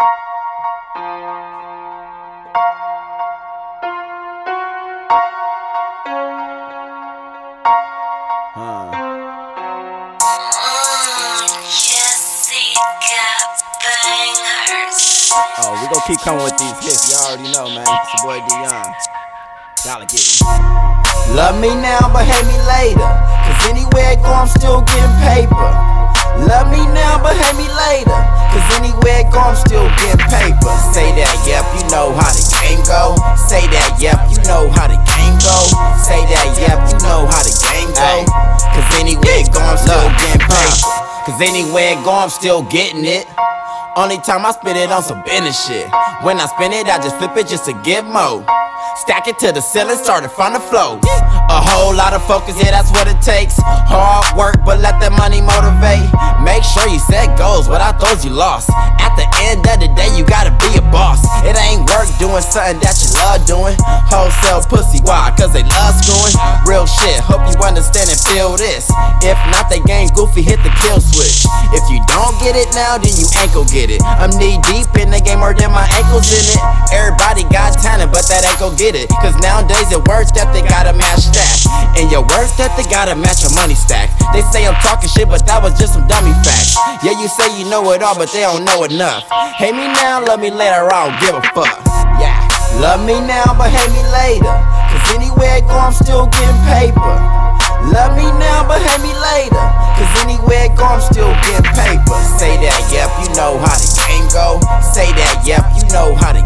Huh. Oh, we gonna keep coming with these hits. Y'all already know, man. It's your boy DYOUNG. Gotta get it. Love me now, but hate me later. Cause anywhere I go, I'm still getting paper. Love me now, but I'm still getting paper. Say that, yep, you know how the game go. Say that, yep, you know how the game go. Say that, yep, you know how the game go. Cause anywhere I go, I'm still getting paper. Cause anywhere I go, I'm still getting it. Only time I spend it on some business shit. When I spend it, I just flip it just to get more. Stack it to the ceiling, start it from the flow. A whole lot of focus, yeah, that's what it takes. Hard work, but let that money motivate. Make sure you set goals, without those you lost. At the end of the day, you gotta be a boss. It ain't work doing something that you love doing. Wholesale pussy, why? Cause they love screwing. Real shit, hope you understand and feel this. If not, they game goofy, hit the kill switch. If you don't get it now, then you ain't gon' get it. I'm knee deep in the game, more than my ankles in it. Gon' get it. Cause nowadays it worth that they gotta match that. And your worth that they gotta match your money stack. They say I'm talking shit, but that was just some dummy facts. Yeah, you say you know it all, but they don't know enough. Hate me now, love me later, I don't give a fuck. Yeah. Love me now, but hate me later. Cause anywhere I go, I'm still getting paper. Love me now, but hate me later. Cause anywhere I go, I'm still getting paper. Say that, yep, you know how the game go. Say that, yep, you know how the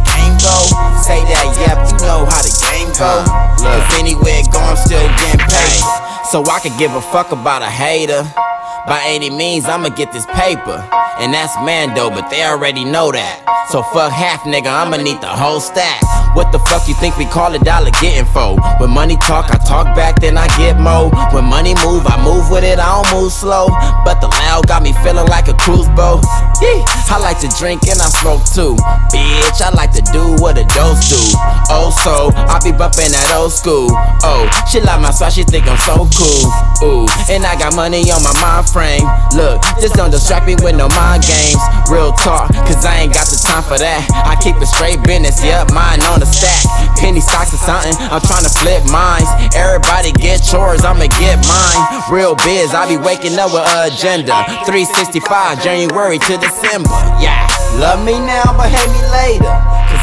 go. Say that, yep, you know how the game go. Cause anywhere go, I'm still getting paid. So I could give a fuck about a hater. By any means, I'ma get this paper. And that's Mando, but they already know that. So fuck half, nigga, I'ma need the whole stack. What the fuck you think we call a dollar getting for? When money talk, I talk back, then I get more. When money move, I move with it, I don't move slow. But the loud got me feeling like a cruise boat. Yeah, I like to drink and I smoke too. Bitch, I like to do what. So I be bumping that old school. Oh, she like my style, she think I'm so cool. Ooh, and I got money on my mind frame. Look, just don't distract me with no mind games. Real talk, cause I ain't got the time for that. I keep it straight business, yep, mine on the stack. Penny stocks or something, I'm trying to flip mines. Everybody get chores, I'ma get mine. Real biz, I be waking up with a agenda. 365, January to December, yeah. Love me now, but hate me later.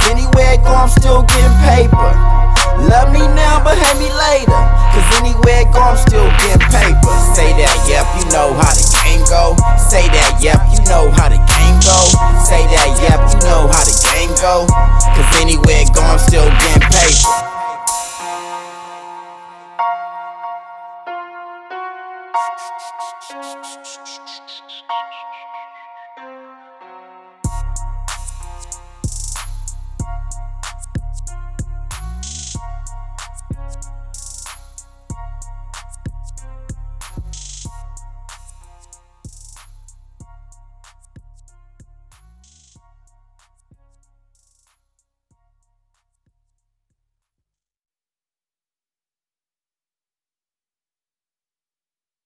Anywhere I go, I'm still getting paper. Love me now, but hate me later. Cause anywhere I go, I'm still getting paper. Say that, yep, you know how the game go. Say that, yep, you know how the game go. Say that, yep, you know how the game go. Cause anywhere I go, I'm still getting paper.